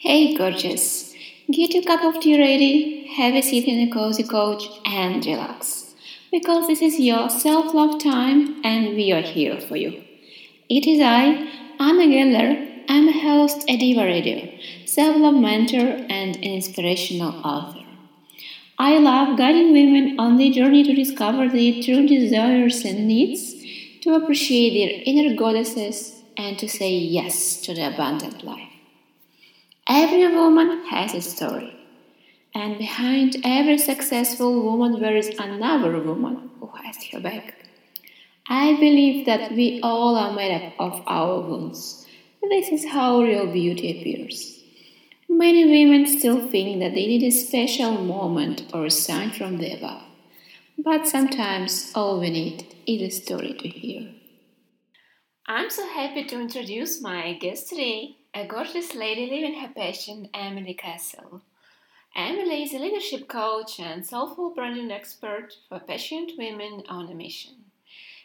Hey, gorgeous! Get your cup of tea ready, have a seat in a cozy couch, and relax. Because this is your self love time, and we are here for you. It is I, Anna Geller. I'm a host at Diva Radio, self love mentor, and inspirational author. I love guiding women on their journey to discover their true desires and needs, to appreciate their inner goddesses, and to say yes to the abundant life. Every woman has a story, and behind every successful woman there is another woman who has her back. I believe that we all are made up of our wounds. This is how real beauty appears. Many women still think that they need a special moment or a sign from the above, but sometimes all we need is a story to hear. I'm so happy to introduce my guest today, a gorgeous lady living her passion, Emily Castle. Emily is a leadership coach and soulful branding expert for passionate women on a mission.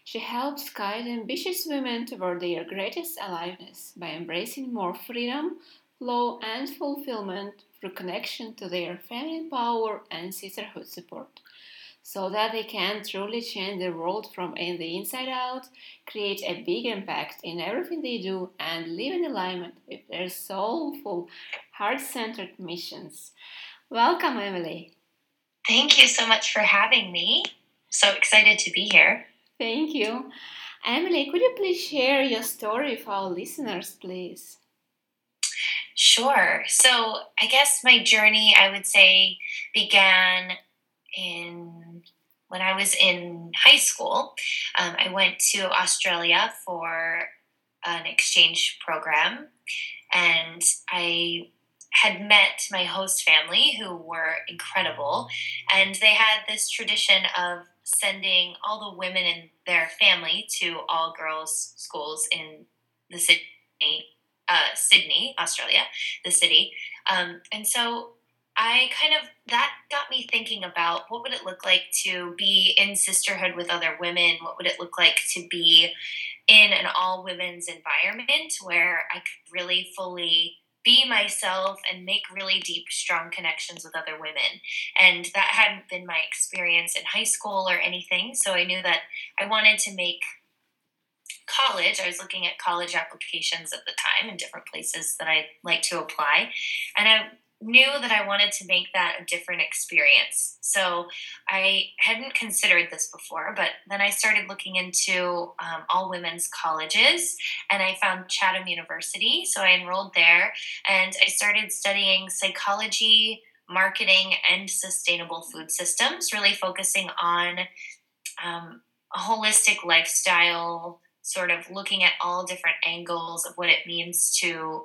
She helps guide ambitious women toward their greatest aliveness by embracing more freedom, flow, and fulfillment through connection to their feminine power and sisterhood support so that they can truly change the world from in the inside out, create a big impact in everything they do, and live in alignment with their soulful, heart centered missions. Welcome, Emily. Thank you so much for having me. So excited to be here. Thank you. Emily, could you please share your story for our listeners, please? Sure. So, I guess my journey, I would say, began in when I was in high school. Um, I went to Australia for an exchange program, and I had met my host family who were incredible, and they had this tradition of sending all the women in their family to all girls schools in the city, uh, Sydney, Australia, the city. Um, and so I kind of that got me thinking about what would it look like to be in sisterhood with other women? What would it look like to be in an all women's environment where I could really fully be myself and make really deep, strong connections with other women. And that hadn't been my experience in high school or anything. So I knew that I wanted to make college. I was looking at college applications at the time in different places that I like to apply. And I knew that I wanted to make that a different experience. So I hadn't considered this before, but then I started looking into um, all women's colleges and I found Chatham University. So I enrolled there and I started studying psychology, marketing, and sustainable food systems, really focusing on um, a holistic lifestyle, sort of looking at all different angles of what it means to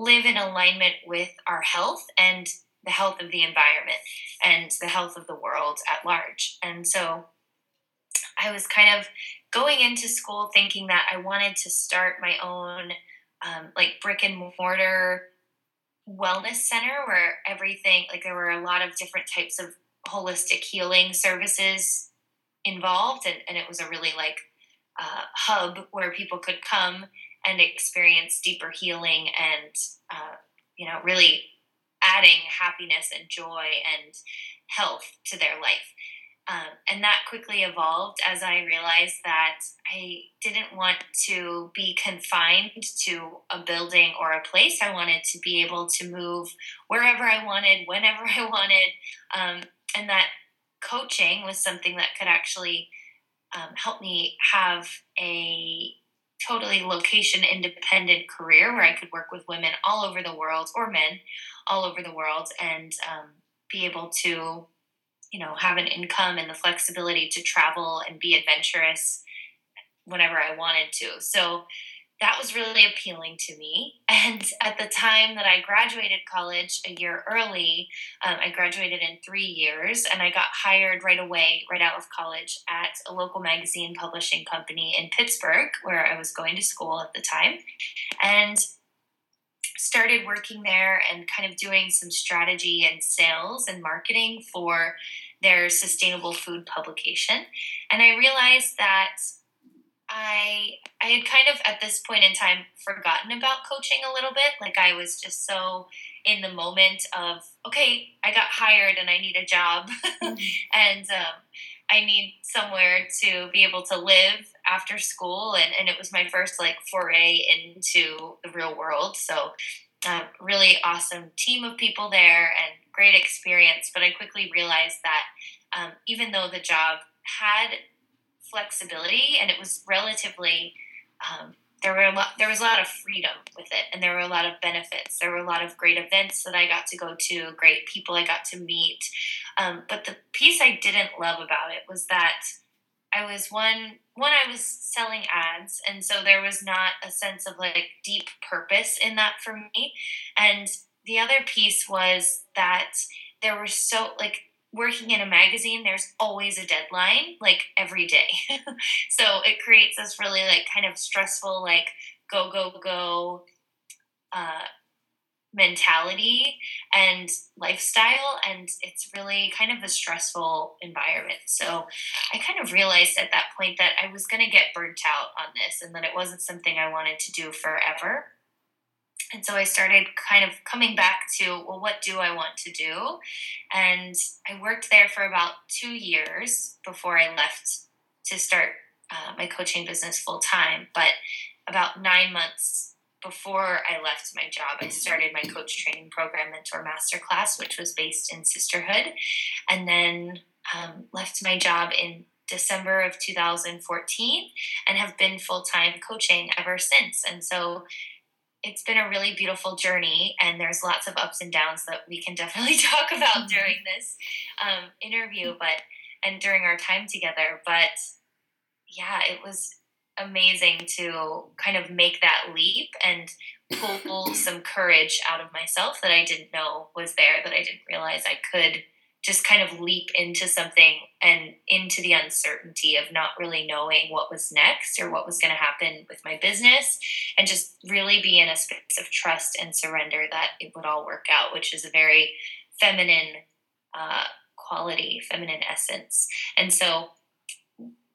live in alignment with our health and the health of the environment and the health of the world at large. And so I was kind of going into school thinking that I wanted to start my own um, like brick and mortar wellness center where everything like there were a lot of different types of holistic healing services involved and, and it was a really like uh, hub where people could come and experience deeper healing and uh, you know really adding happiness and joy and health to their life um, and that quickly evolved as I realized that I didn't want to be confined to a building or a place. I wanted to be able to move wherever I wanted, whenever I wanted, um, and that coaching was something that could actually um, help me have a totally location independent career where I could work with women all over the world or men all over the world and um, be able to, you know, have an income and the flexibility to travel and be adventurous whenever I wanted to. So that was really appealing to me. And at the time that I graduated college a year early, um, I graduated in three years and I got hired right away, right out of college, at a local magazine publishing company in Pittsburgh, where I was going to school at the time. And started working there and kind of doing some strategy and sales and marketing for their sustainable food publication. And I realized that I I had kind of at this point in time forgotten about coaching a little bit. Like I was just so in the moment of okay, I got hired and I need a job, mm-hmm. and um, I need somewhere to be able to live after school, and, and it was my first like foray into the real world. So, uh, really awesome team of people there and great experience. But I quickly realized that um, even though the job had flexibility and it was relatively um, there were a lot there was a lot of freedom with it and there were a lot of benefits. There were a lot of great events that i got to go to great people i got to meet. Um, but the piece i didn't love about it was that i was one one i was selling ads and so there was not a sense of like deep purpose in that for me. And the other piece was that there were so like working in a magazine, there's always a deadline, like every day. so it creates this really like kind of stressful, like go, go, go uh, mentality and lifestyle. And it's really kind of a stressful environment. So I kind of realized at that point that I was going to get burnt out on this and that it wasn't something I wanted to do forever. And so I started kind of coming back to, well, what do I want to do? And I worked there for about two years before I left to start uh, my coaching business full time. But about nine months before I left my job, I started my coach training program, Mentor Masterclass, which was based in sisterhood. And then um, left my job in December of 2014 and have been full time coaching ever since. And so it's been a really beautiful journey, and there's lots of ups and downs that we can definitely talk about mm-hmm. during this um, interview, but and during our time together. But yeah, it was amazing to kind of make that leap and pull some courage out of myself that I didn't know was there, that I didn't realize I could just kind of leap into something and into the uncertainty of not really knowing what was next or what was going to happen with my business and just really be in a space of trust and surrender that it would all work out which is a very feminine uh, quality feminine essence. And so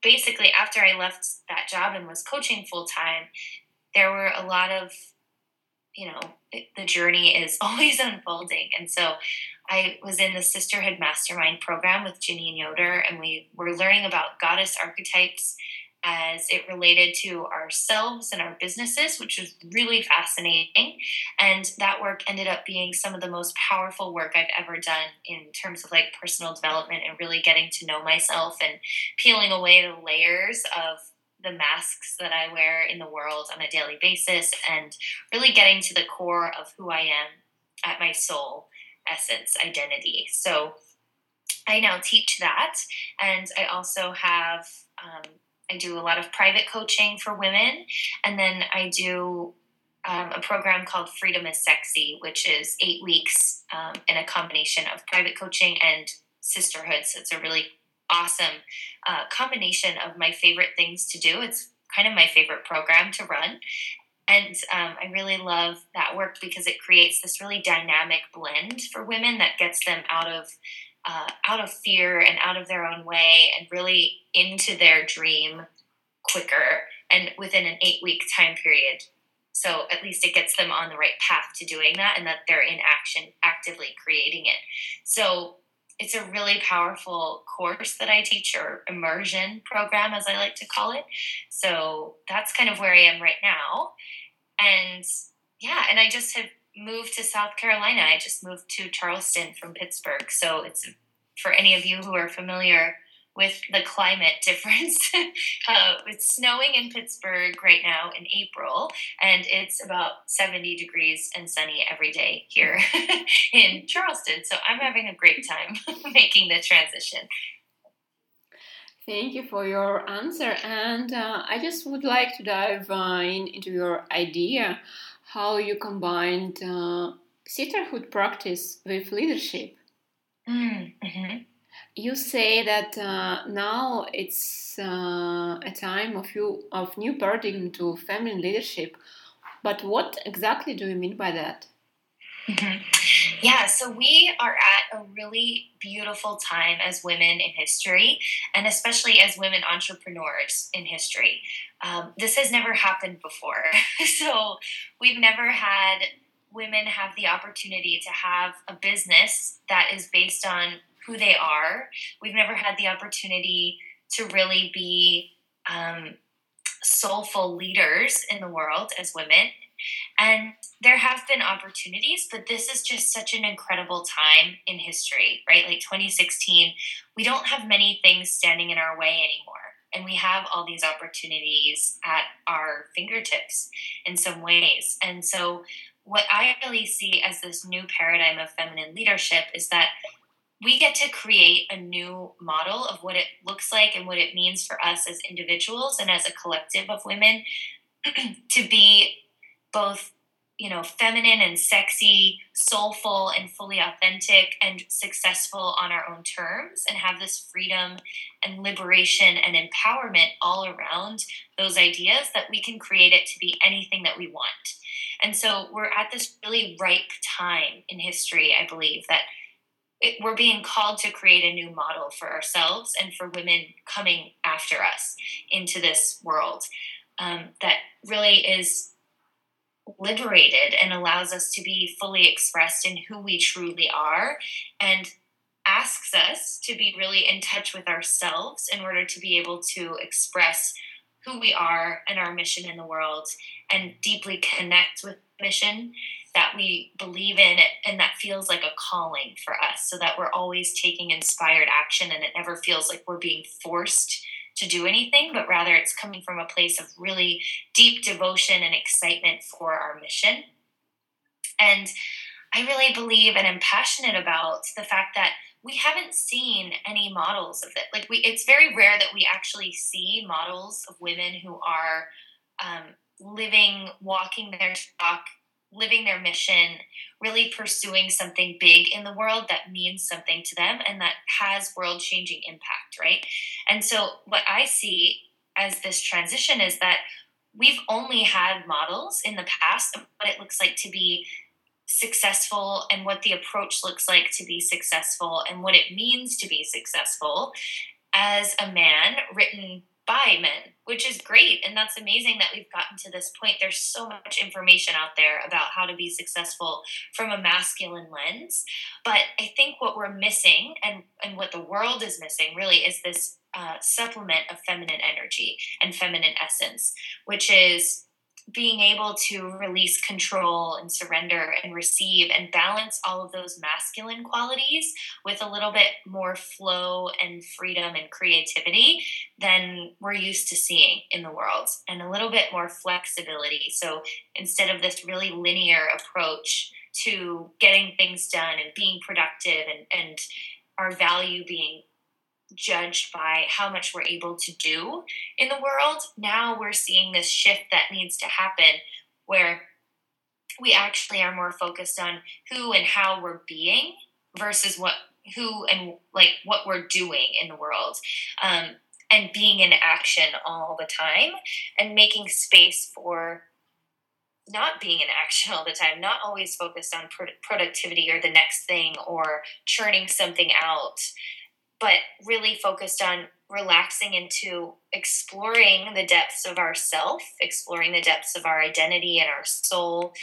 basically after i left that job and was coaching full time there were a lot of you know it, the journey is always unfolding and so I was in the Sisterhood Mastermind program with Janine Yoder, and we were learning about goddess archetypes as it related to ourselves and our businesses, which was really fascinating. And that work ended up being some of the most powerful work I've ever done in terms of like personal development and really getting to know myself and peeling away the layers of the masks that I wear in the world on a daily basis and really getting to the core of who I am at my soul essence identity. So I now teach that, and I also have um, I do a lot of private coaching for women, and then I do um, a program called Freedom is Sexy, which is eight weeks um, in a combination of private coaching and sisterhood. So it's a really awesome uh, combination of my favorite things to do. It's kind of my favorite program to run. And um, I really love that work because it creates this really dynamic blend for women that gets them out of uh, out of fear and out of their own way and really into their dream quicker and within an eight week time period. So at least it gets them on the right path to doing that and that they're in action, actively creating it. So it's a really powerful course that I teach or immersion program, as I like to call it. So that's kind of where I am right now. And yeah, and I just have moved to South Carolina. I just moved to Charleston from Pittsburgh. So it's for any of you who are familiar with the climate difference. uh, it's snowing in Pittsburgh right now in April, and it's about 70 degrees and sunny every day here in Charleston. So I'm having a great time making the transition. Thank you for your answer. And uh, I just would like to dive uh, in into your idea how you combined uh, sisterhood practice with leadership. Mm-hmm. You say that uh, now it's uh, a time of you of new paradigm to feminine leadership, but what exactly do you mean by that? Mm-hmm. Yeah, so we are at a really beautiful time as women in history, and especially as women entrepreneurs in history. Um, this has never happened before. so we've never had women have the opportunity to have a business that is based on who they are. We've never had the opportunity to really be um, soulful leaders in the world as women. And there have been opportunities, but this is just such an incredible time in history, right? Like 2016, we don't have many things standing in our way anymore. And we have all these opportunities at our fingertips in some ways. And so, what I really see as this new paradigm of feminine leadership is that we get to create a new model of what it looks like and what it means for us as individuals and as a collective of women to be both you know feminine and sexy soulful and fully authentic and successful on our own terms and have this freedom and liberation and empowerment all around those ideas that we can create it to be anything that we want. And so we're at this really ripe time in history i believe that it, we're being called to create a new model for ourselves and for women coming after us into this world um, that really is liberated and allows us to be fully expressed in who we truly are and asks us to be really in touch with ourselves in order to be able to express who we are and our mission in the world and deeply connect with mission that we believe in and that feels like a calling for us so that we're always taking inspired action and it never feels like we're being forced to do anything, but rather it's coming from a place of really deep devotion and excitement for our mission. And I really believe and am passionate about the fact that we haven't seen any models of it. Like we, it's very rare that we actually see models of women who are um, living, walking their talk, living their mission, really pursuing something big in the world that means something to them and that has world changing impact, right? And so, what I see as this transition is that we've only had models in the past of what it looks like to be successful and what the approach looks like to be successful and what it means to be successful as a man written by men, which is great. And that's amazing that we've gotten to this point. There's so much information out there about how to be successful from a masculine lens. But I think what we're missing and, and what the world is missing really is this uh, supplement of feminine energy and feminine essence, which is being able to release control and surrender and receive and balance all of those masculine qualities with a little bit more flow and freedom and creativity than we're used to seeing in the world and a little bit more flexibility. So instead of this really linear approach to getting things done and being productive and, and our value being judged by how much we're able to do in the world. Now we're seeing this shift that needs to happen where we actually are more focused on who and how we're being versus what who and like what we're doing in the world um, and being in action all the time and making space for not being in action all the time, not always focused on pro- productivity or the next thing or churning something out, but really focused on relaxing into exploring the depths of ourself, exploring the depths of our identity and our soul,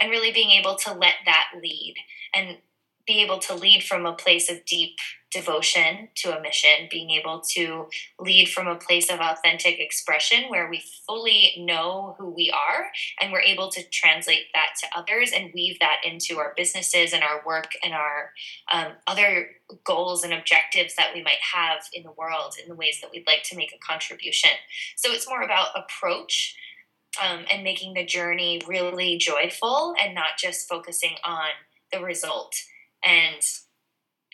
and really being able to let that lead and be able to lead from a place of deep devotion to a mission, being able to lead from a place of authentic expression where we fully know who we are and we're able to translate that to others and weave that into our businesses and our work and our um, other goals and objectives that we might have in the world in the ways that we'd like to make a contribution. So it's more about approach. Um, and making the journey really joyful and not just focusing on the result and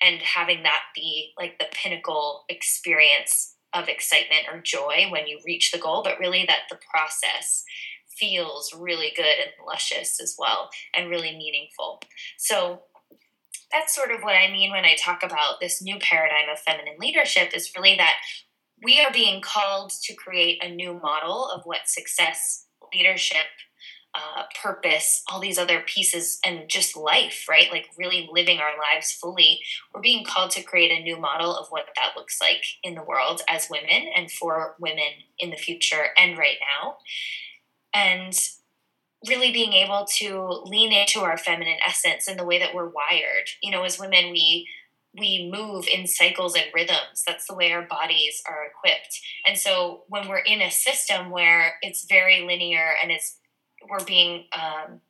and having that be like the pinnacle experience of excitement or joy when you reach the goal but really that the process feels really good and luscious as well and really meaningful. So that's sort of what i mean when i talk about this new paradigm of feminine leadership is really that we are being called to create a new model of what success leadership uh, purpose, all these other pieces, and just life, right? Like really living our lives fully. We're being called to create a new model of what that looks like in the world as women and for women in the future and right now. And really being able to lean into our feminine essence in the way that we're wired. You know, as women, we we move in cycles and rhythms. That's the way our bodies are equipped. And so when we're in a system where it's very linear and it's we're being um,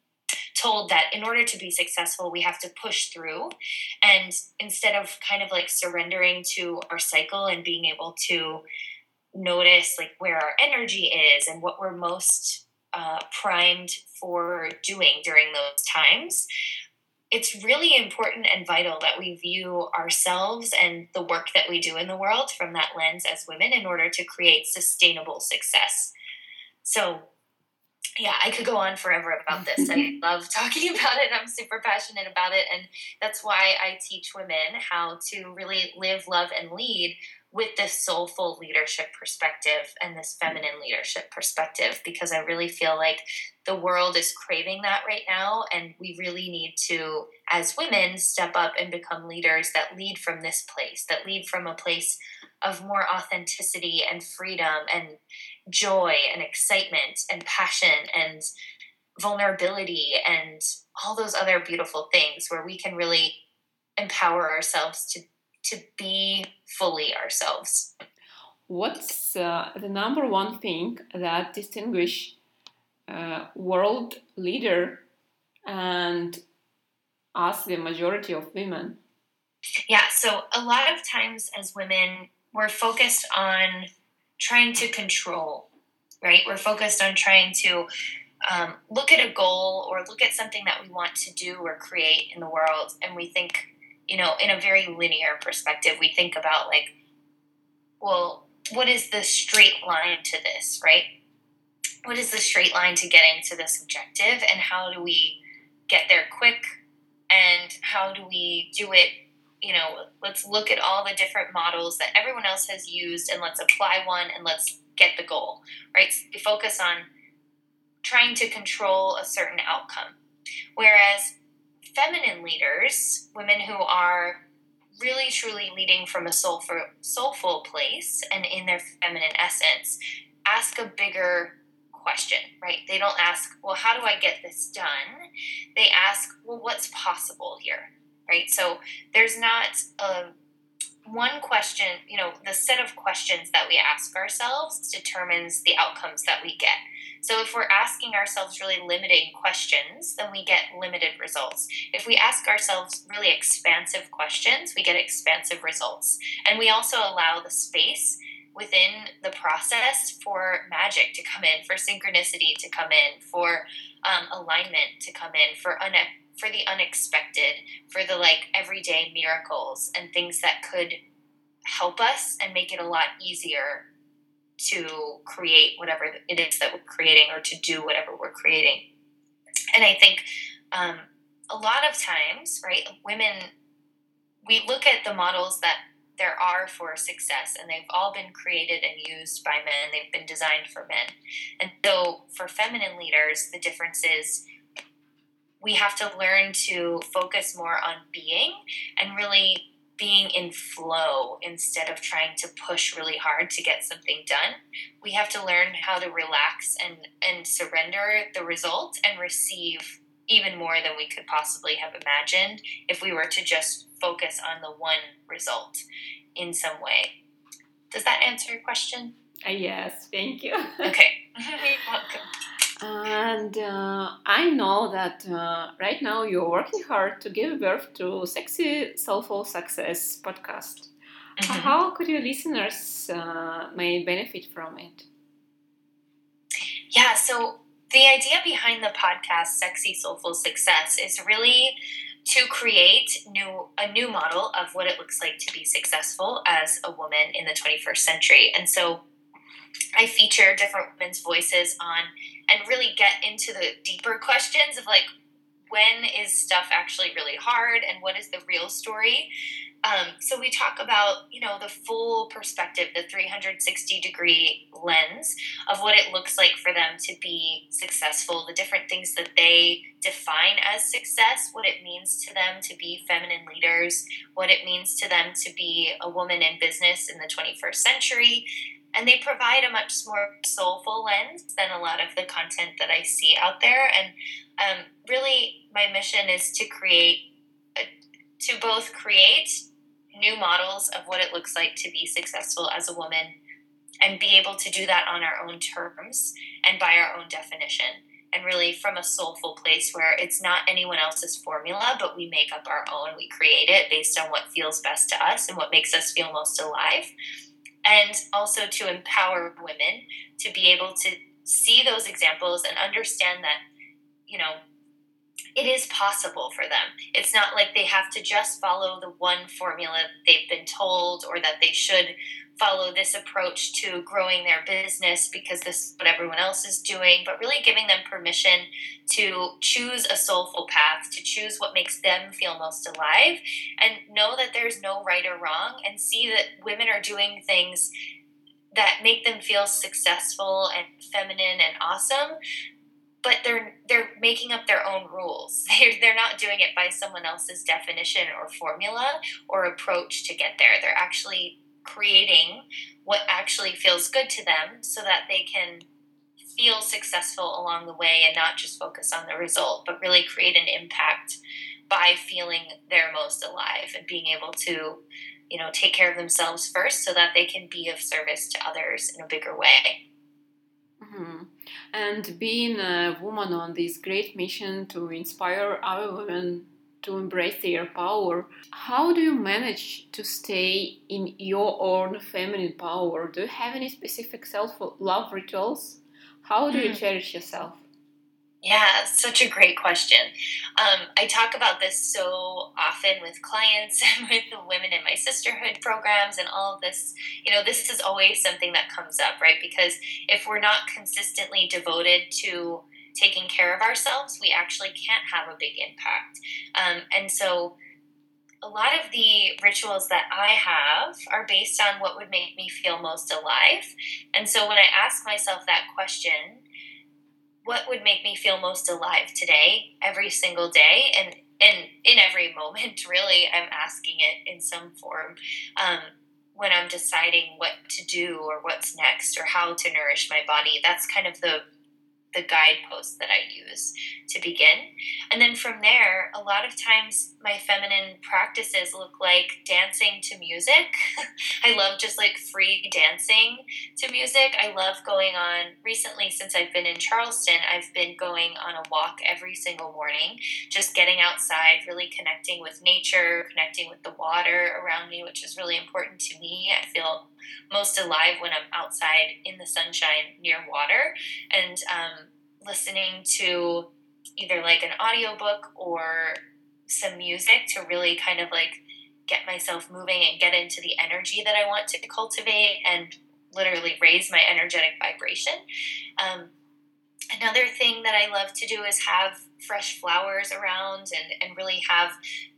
told that in order to be successful, we have to push through. And instead of kind of like surrendering to our cycle and being able to notice like where our energy is and what we're most uh, primed for doing during those times, it's really important and vital that we view ourselves and the work that we do in the world from that lens as women in order to create sustainable success. So, yeah, I could go on forever about this. I love talking about it. I'm super passionate about it. And that's why I teach women how to really live, love, and lead with this soulful leadership perspective and this feminine leadership perspective because I really feel like the world is craving that right now. And we really need to, as women, step up and become leaders that lead from this place, that lead from a place of more authenticity and freedom and joy and excitement and passion and vulnerability and all those other beautiful things where we can really empower ourselves to to be fully ourselves. What's uh, the number one thing that distinguish uh, world leader and us, the majority of women? Yeah, so a lot of times as women, we're focused on trying to control, right? We're focused on trying to um, look at a goal or look at something that we want to do or create in the world, and we think you know, in a very linear perspective, we think about like, well, what is the straight line to this, right? What is the straight line to getting to this objective, and how do we get there quick? And how do we do it? You know, let's look at all the different models that everyone else has used and let's apply one and let's get the goal, right? So focus on trying to control a certain outcome. Whereas feminine leaders, women who are really truly leading from a soulful, soulful place and in their feminine essence, ask a bigger question, right? They don't ask, well, how do I get this done? They ask, well, what's possible here, right? So there's not a one question, you know, the set of questions that we ask ourselves determines the outcomes that we get. So if we're asking ourselves really limiting questions, then we get limited results. If we ask ourselves really expansive questions, we get expansive results. And we also allow the space within the process for magic to come in, for synchronicity to come in, for um, alignment to come in, for une- for the unexpected, for the like everyday miracles and things that could help us and make it a lot easier to create whatever it is that we're creating or to do whatever we're creating. And I think um, a lot of times, right, women, we look at the models that there are for success, and they've all been created and used by men. They've been designed for men. And so for feminine leaders, the difference is we have to learn to focus more on being and really being in flow instead of trying to push really hard to get something done. We have to learn how to relax and, and surrender the result and receive even more than we could possibly have imagined if we were to just focus on the one result in some way. Does that answer your question? Uh, yes, thank you. okay, you're welcome. And uh, I know that uh, right now you're working hard to give birth to Sexy Soulful Success podcast. Mm-hmm. How could your listeners uh, may benefit from it? Yeah, so the idea behind the podcast Sexy Soulful Success is really to create new a new model of what it looks like to be successful as a woman in the 21st century. And so I feature different women's voices on and really get into the deeper questions of like when is stuff actually really hard and what is the real story. Um, so we talk about, you know, the full perspective, the 360 degree lens of what it looks like for them to be successful, the different things that they define as success, what it means to them to be feminine leaders, what it means to them to be a woman in business in the 21st century. And they provide a much more soulful lens than a lot of the content that I see out there. And um, really, my mission is to create, to both create new models of what it looks like to be successful as a woman and be able to do that on our own terms and by our own definition. And really from a soulful place where it's not anyone else's formula but we make up our own. We create it based on what feels best to us and what makes us feel most alive and also to empower women to be able to see those examples and understand that you know it is possible for them. It's not like they have to just follow the one formula they've been told or that they should follow this approach to growing their business because this is what everyone else is doing, but really giving them permission to choose a soulful path, choose what makes them feel most alive, and know that there's no right or wrong, and see that women are doing things that make them feel successful and feminine and awesome but they're they're making up their own rules. They're they're not doing it by someone else's definition or formula or approach to get there. They're actually creating what actually feels good to them so that they can feel successful along the way and not just focus on the result, but really create an impact by feeling their most alive and being able to, you know, take care of themselves first so that they can be of service to others in a bigger way. Mm-hmm. And being a woman on this great mission to inspire other women to embrace their power, how do you manage to stay in your own feminine power? Do you have any specific self love rituals? How do you hmm. cherish yourself? Yeah, such a great question. Um, I talk about this so often with clients and with the women in my sisterhood programs and all of this. You know, this is always something that comes up, right? Because if we're not consistently devoted to taking care of ourselves, we actually can't have a big impact. Um, and so, a lot of the rituals that I have are based on what would make me feel most alive. And so, when I ask myself that question, what would make me feel most alive today, every single day, and and in every moment, really, I'm asking it in some form. Um, when I'm deciding what to do or what's next or how to nourish my body, that's kind of the the guideposts that I use to begin. And then from there, a lot of times my feminine practices look like dancing to music. I love just like free dancing to music. I love going on, recently, since I've been in Charleston, I've been going on a walk every single morning, just getting outside, really connecting with nature, connecting with the water around me, which is really important to me. I feel most alive when I'm outside in the sunshine near water and um, listening to either like an audiobook or some music to really kind of like get myself moving and get into the energy that I want to cultivate and literally raise my energetic vibration. Um, another thing that I love to do is have fresh flowers around and, and really have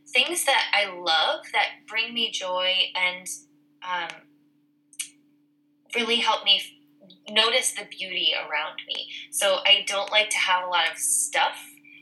things that I love that bring me joy and um, really help me notice the beauty around me. So I don't like to have a lot of stuff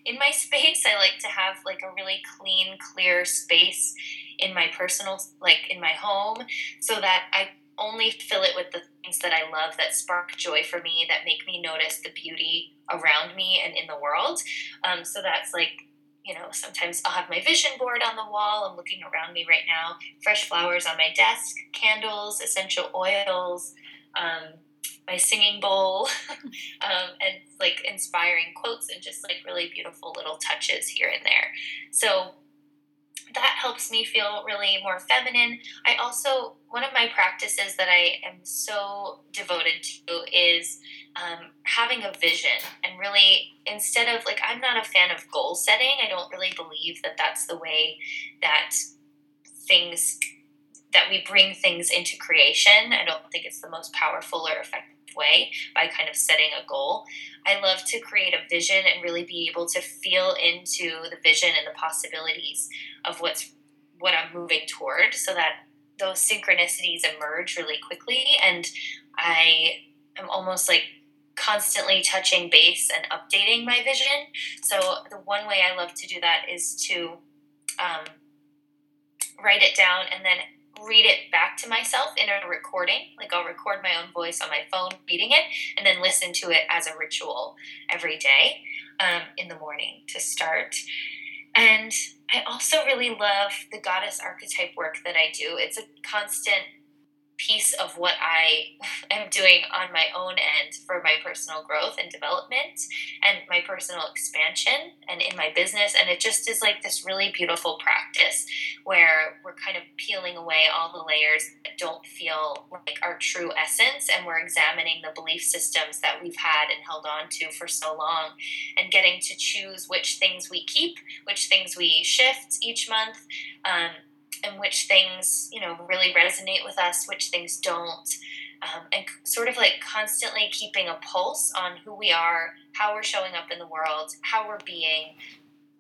in my space. I like to have like a really clean, clear space in my personal like in my home so that I only fill it with the things that I love that spark joy for me, that make me notice the beauty around me and in the world. Um, so that's like you know, sometimes I'll have my vision board on the wall. I'm looking around me right now. Fresh flowers on my desk, candles, essential oils, um, my singing bowl, um, and like inspiring quotes and just like really beautiful little touches here and there. So that helps me feel really more feminine. I also, one of my practices that I am so devoted to is um, having a vision and really, instead of like, I'm not a fan of goal setting. I don't really believe that that's the way that things that we bring things into creation. I don't think it's the most powerful or effective way by kind of setting a goal. I love to create a vision and really be able to feel into the vision and the possibilities of what's what I'm moving toward so that those synchronicities emerge really quickly and I am almost like constantly touching base and updating my vision. So the one way I love to do that is to um, write it down and then read it back to myself in a recording. Like I'll record my own voice on my phone reading it and then listen to it as a ritual every day um, in the morning to start. And I also really love the goddess archetype work that I do. It's a constant piece of what I am doing on my own end for my personal growth and development and my personal expansion and in my business. And it just is like this really beautiful practice where we're kind of peeling away all the layers that don't feel like our true essence. And we're examining the belief systems that we've had and held on to for so long and getting to choose which things we keep, which things we shift each month. Um, and which things you know really resonate with us, which things don't, um, and sort of like constantly keeping a pulse on who we are, how we're showing up in the world, how we're being,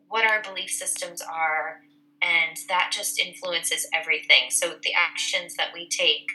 what our belief systems are, and that just influences everything. So the actions that we take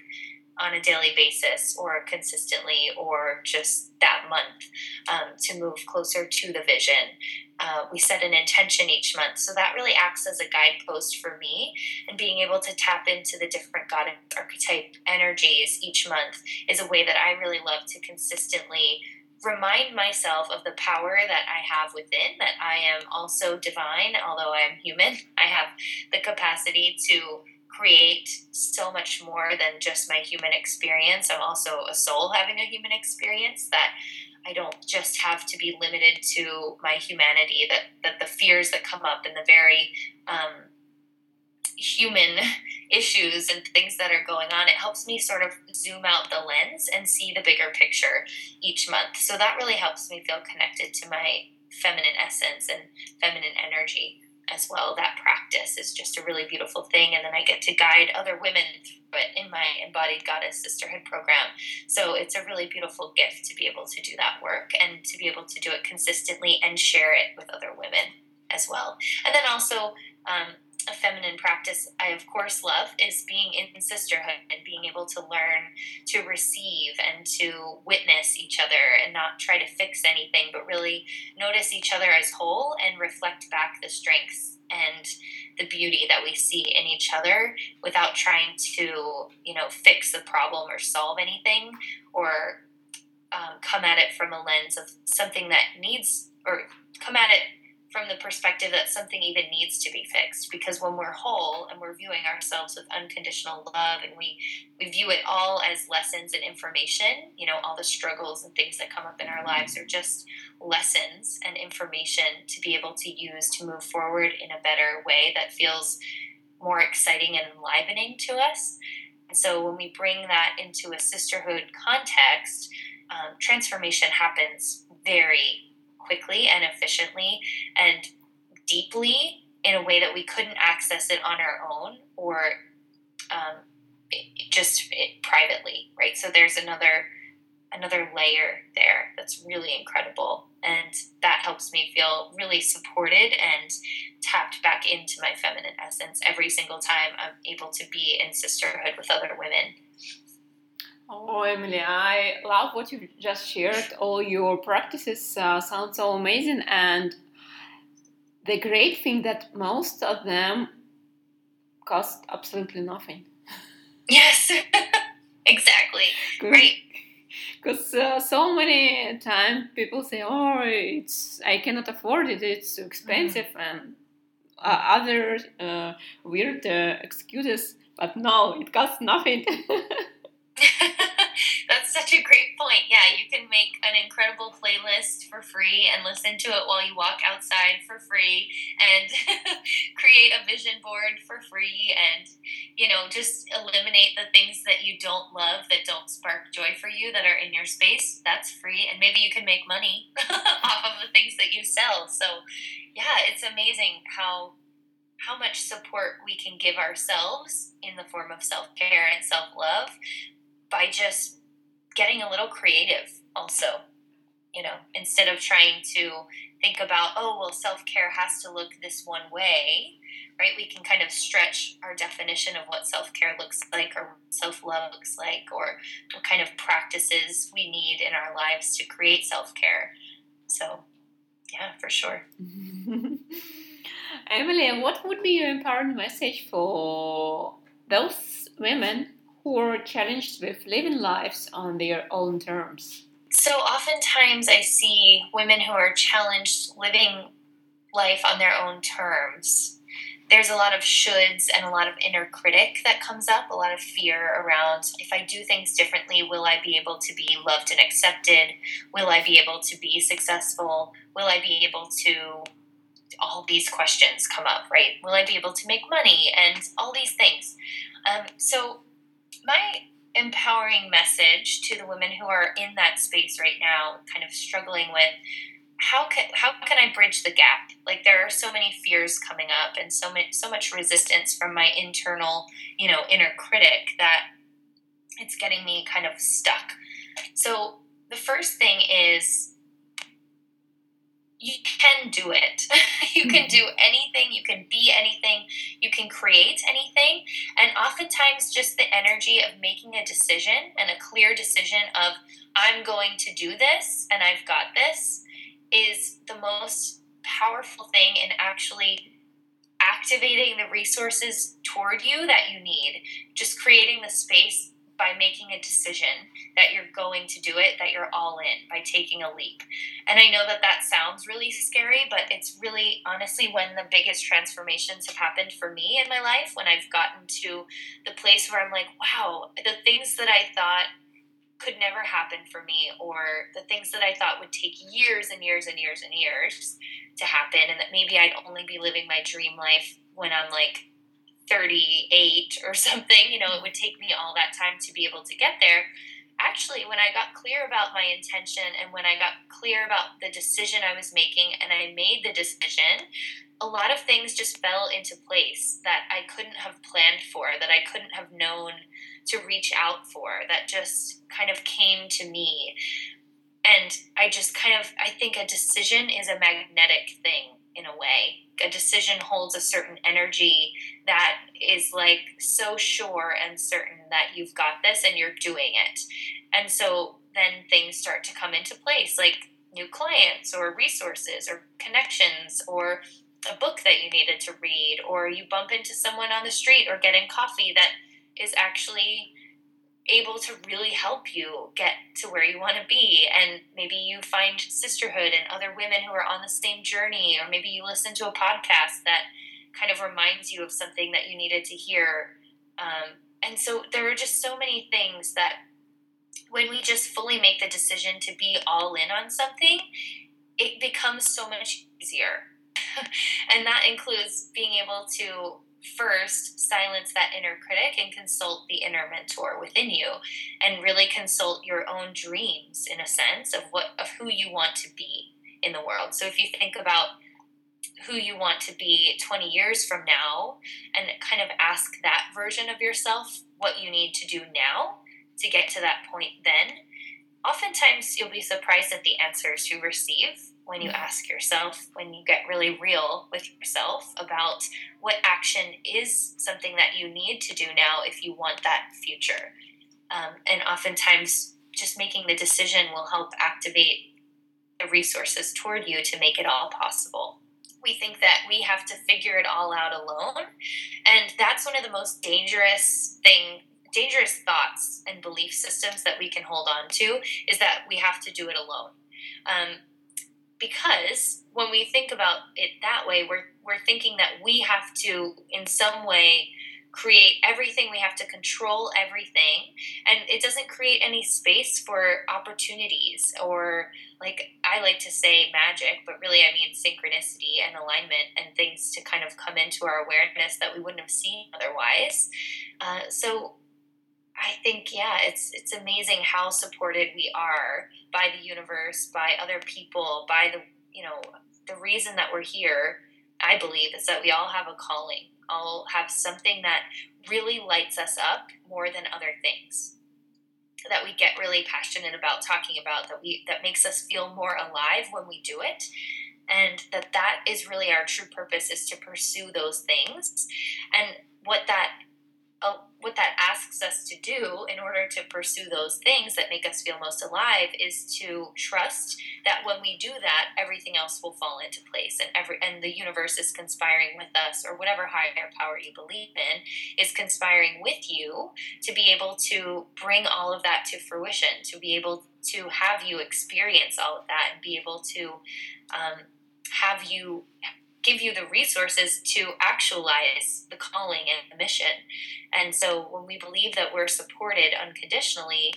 on a daily basis or consistently or just that month um, to move closer to the vision uh, we set an intention each month. So that really acts as a guidepost for me. And being able to tap into the different God archetype energies each month is a way that I really love to consistently remind myself of the power that I have within, that I am also divine, although I am human. I have the capacity to create so much more than just my human experience. I'm also a soul having a human experience that I don't just have to be limited to my humanity, that, that the fears that come up and the very um, human issues and things that are going on, it helps me sort of zoom out the lens and see the bigger picture each month. So that really helps me feel connected to my feminine essence and feminine energy as well. That practice is just a really beautiful thing. And then I get to guide other women through it in my Embodied Goddess Sisterhood program. So it's a really beautiful gift to be able to do that work and to be able to do it consistently and share it with other women as well. And then also, um, a feminine practice I, of course, love is being in sisterhood and being able to learn to receive and to witness each other and not try to fix anything, but really notice each other as whole and reflect back the strengths and the beauty that we see in each other without trying to, you know, fix the problem or solve anything or um, come at it from a lens of something that needs or come at it from the perspective that something even needs to be fixed. Because when we're whole and we're viewing ourselves with unconditional love and we we view it all as lessons and information you know all the struggles and things that come up in our lives are just lessons and information to be able to use to move forward in a better way that feels more exciting and enlivening to us. And so when we bring that into a sisterhood context um, transformation happens very quickly and efficiently and deeply in a way that we couldn't access it on our own or um, just privately, right? So there's another another layer there that's really incredible, and that helps me feel really supported and tapped back into my feminine essence every single time I'm able to be in sisterhood with other women. Oh, Emily, I love what you just shared. All your practices uh, sound so amazing, and the great thing that most of them cost absolutely nothing. Yes, exactly. Right. Because uh, so many times people say, "Oh, it's I cannot afford it; it's too expensive," mm. and uh, other uh, weird uh, excuses. But no, it costs nothing. Such a great point. Yeah, you can make an incredible playlist for free and listen to it while you walk outside for free and create a vision board for free and, you know, just eliminate the things that you don't love that don't spark joy for you that are in your space. That's free. And maybe you can make money off of the things that you sell. So, yeah, it's amazing how how much support we can give ourselves in the form of self care and self love by just getting a little creative also. You know, instead of trying to think about, oh, well, self care has to look this one way, right? We can kind of stretch our definition of what self care looks like or self love looks like or what kind of practices we need in our lives to create self care. So, yeah, for sure. Emily, what would be your empowering message for those women who are challenged with living lives on their own terms? So, oftentimes I see women who are challenged living life on their own terms. There's a lot of shoulds and a lot of inner critic that comes up, a lot of fear around if I do things differently, will I be able to be loved and accepted? Will I be able to be successful? Will I be able to all these questions come up, right? Will I be able to make money and all these things? Um, so, my empowering message to the women who are in that space right now, kind of struggling with how can how can I bridge the gap? Like there are so many fears coming up and so much so much resistance from my internal, you know, inner critic that it's getting me kind of stuck. So the first thing is you can do it. you can hmm. do anything, you can be anything, you can create anything. And oftentimes, just the energy of making a decision and a clear decision of, I'm going to do this and I've got this, is the most powerful thing in actually activating the resources toward you that you need. Just creating the space by making a decision that you're going to do it, that you're all in by taking a leap. And I know that that sounds really scary, but it's really honestly when the biggest transformations have happened for me in my life, when I've gotten to the place where I'm like, wow, the things that I thought could never happen for me, or the things that I thought would take years and years and years and years to happen, and that maybe I'd only be living my dream life when I'm like 38 or something, you know, it would take me all that time to be able to get there. Actually, when I got clear about my intention and when I got clear about the decision I was making and I made the decision, a lot of things just fell into place that I couldn't have planned for, that I couldn't have known to reach out for, that just kind of came to me. And I just kind of, I think a decision is a magnetic thing in a way a decision holds a certain energy that is like so sure and certain that you've got this and you're doing it. And so then things start to come into place, like new clients or resources or connections or a book that you needed to read, or you bump into someone on the street or getting coffee that is actually able to really help you get to where you want to be. And maybe you find sisterhood and other women who are on the same journey, or maybe you listen to a podcast that kind of reminds you of something that you needed to hear. Um, and so there are just so many things that when we just fully make the decision to be all in on something, it becomes so much easier. and that includes being able to first silence that inner critic and consult the inner mentor within you and really consult your own dreams in a sense of what of who you want to be in the world. So if you think about who you want to be 20 years from now and kind of ask that version of yourself what you need to do now to get to that point then oftentimes you'll be surprised at the answers you receive when you ask yourself, when you get really real with yourself about what action is something that you need to do now if you want that future. Um, and oftentimes, just making the decision will help activate the resources toward you to make it all possible. We think that we have to figure it all out alone, and that's one of the most dangerous thing dangerous thoughts and belief systems that we can hold on to is that we have to do it alone. Um, because when we think about it that way, we're we're thinking that we have to in some way create everything. We have to control everything. And it doesn't create any space for opportunities or like i like to say magic but really i mean synchronicity and alignment and things to kind of come into our awareness that we wouldn't have seen otherwise. Uh, so I think yeah, it's it's amazing how supported we are by the universe, by other people, by the you know the reason that we're here. I believe is that we all have a calling, all have something that really lights us up more than other things. that we get really passionate about talking about that we that makes us feel more alive when we do it and that that is really our true purpose is to pursue those things and what that uh, what that asks us to do in order to pursue those things that make us feel most alive is to trust that when we do that everything else will fall into place and every and the universe is conspiring with us or whatever higher power you believe in is conspiring with you to be able to bring all of that to fruition to be able to have you experience all of that and be able to um, have you give you the resources to actualize the calling and the mission. And so when we believe that we're supported unconditionally,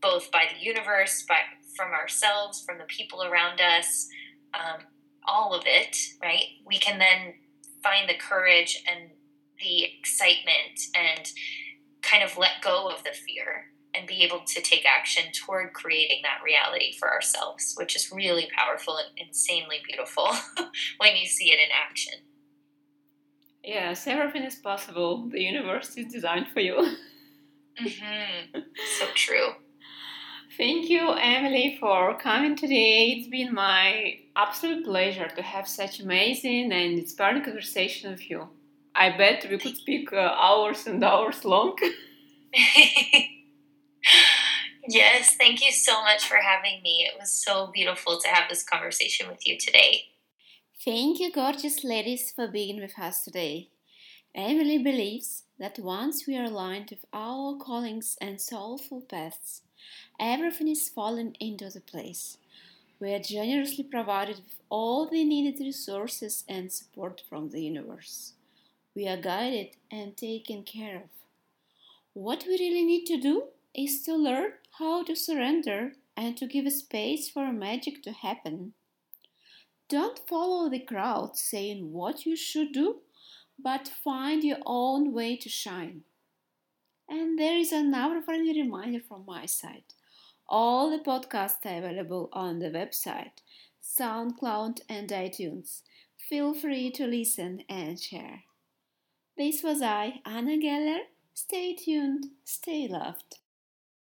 both by the universe, by from ourselves, from the people around us, um, all of it, right? We can then find the courage and the excitement and kind of let go of the fear and be able to take action toward creating that reality for ourselves, which is really powerful and insanely beautiful when you see it in action. Yes, everything is possible. The universe is designed for you. mm-hmm. So true. Thank you, Emily, for coming today. It's been my absolute pleasure to have such amazing and inspiring conversation with you. I bet we could speak uh, hours and hours long. Yes, thank you so much for having me. It was so beautiful to have this conversation with you today. Thank you, gorgeous ladies, for being with us today. Emily believes that once we are aligned with our callings and soulful paths, everything is falling into the place. We are generously provided with all the needed resources and support from the universe. We are guided and taken care of. What we really need to do is to learn how to surrender and to give space for magic to happen. Don't follow the crowd saying what you should do, but find your own way to shine. And there is another friendly reminder from my side. All the podcasts are available on the website, SoundCloud, and iTunes. Feel free to listen and share. This was I, Anna Geller. Stay tuned, stay loved.